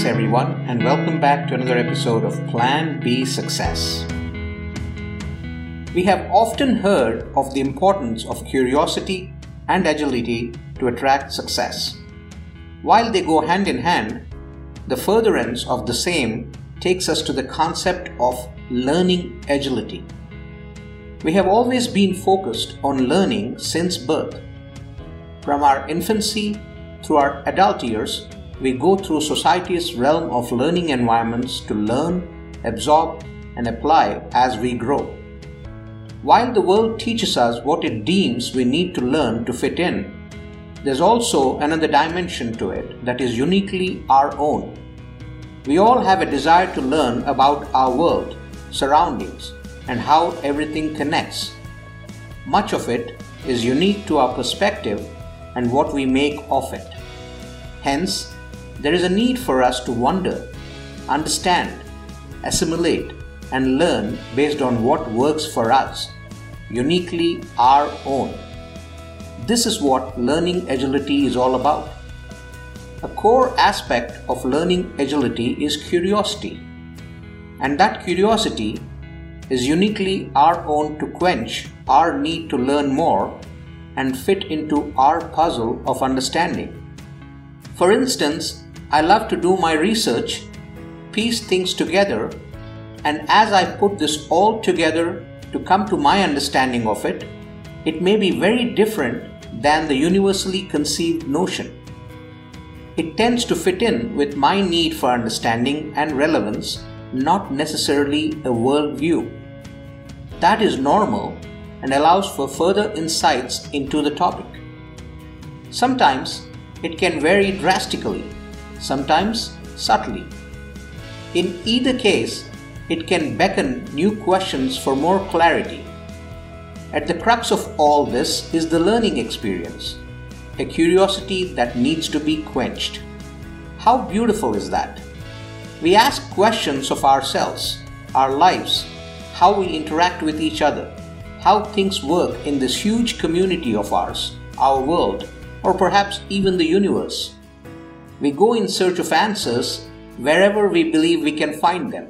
Greetings, everyone, and welcome back to another episode of Plan B Success. We have often heard of the importance of curiosity and agility to attract success. While they go hand in hand, the furtherance of the same takes us to the concept of learning agility. We have always been focused on learning since birth. From our infancy through our adult years, we go through society's realm of learning environments to learn, absorb, and apply as we grow. While the world teaches us what it deems we need to learn to fit in, there's also another dimension to it that is uniquely our own. We all have a desire to learn about our world, surroundings, and how everything connects. Much of it is unique to our perspective and what we make of it. Hence, there is a need for us to wonder, understand, assimilate, and learn based on what works for us, uniquely our own. This is what learning agility is all about. A core aspect of learning agility is curiosity, and that curiosity is uniquely our own to quench our need to learn more and fit into our puzzle of understanding. For instance, I love to do my research, piece things together, and as I put this all together to come to my understanding of it, it may be very different than the universally conceived notion. It tends to fit in with my need for understanding and relevance, not necessarily a worldview. That is normal and allows for further insights into the topic. Sometimes it can vary drastically sometimes subtly. In either case, it can beckon new questions for more clarity. At the crux of all this is the learning experience, a curiosity that needs to be quenched. How beautiful is that? We ask questions of ourselves, our lives, how we interact with each other, how things work in this huge community of ours, our world, or perhaps even the universe. We go in search of answers wherever we believe we can find them.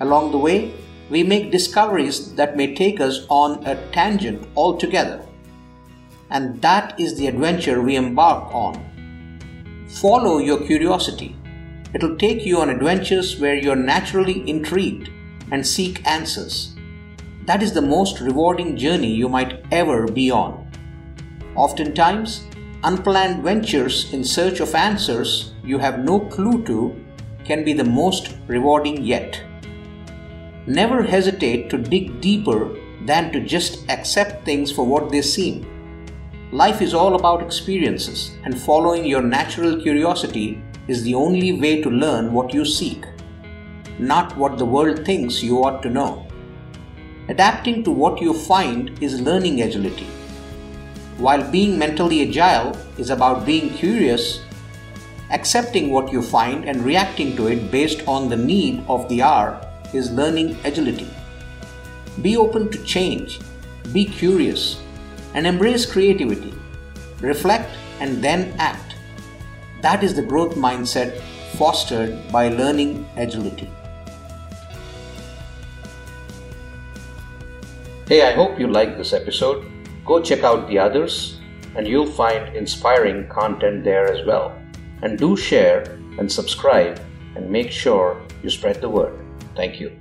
Along the way, we make discoveries that may take us on a tangent altogether. And that is the adventure we embark on. Follow your curiosity. It'll take you on adventures where you're naturally intrigued and seek answers. That is the most rewarding journey you might ever be on. Oftentimes, unplanned ventures in search of answers you have no clue to can be the most rewarding yet. Never hesitate to dig deeper than to just accept things for what they seem. Life is all about experiences, and following your natural curiosity is the only way to learn what you seek, not what the world thinks you ought to know. Adapting to what you find is learning agility. While being mentally agile is about being curious, accepting what you find and reacting to it based on the need of the hour is learning agility. Be open to change, be curious, and embrace creativity. Reflect and then act. That is the growth mindset fostered by learning agility. Hey, I hope you liked this episode. Go check out the others, and you'll find inspiring content there as well. And do share and subscribe and make sure you spread the word. Thank you.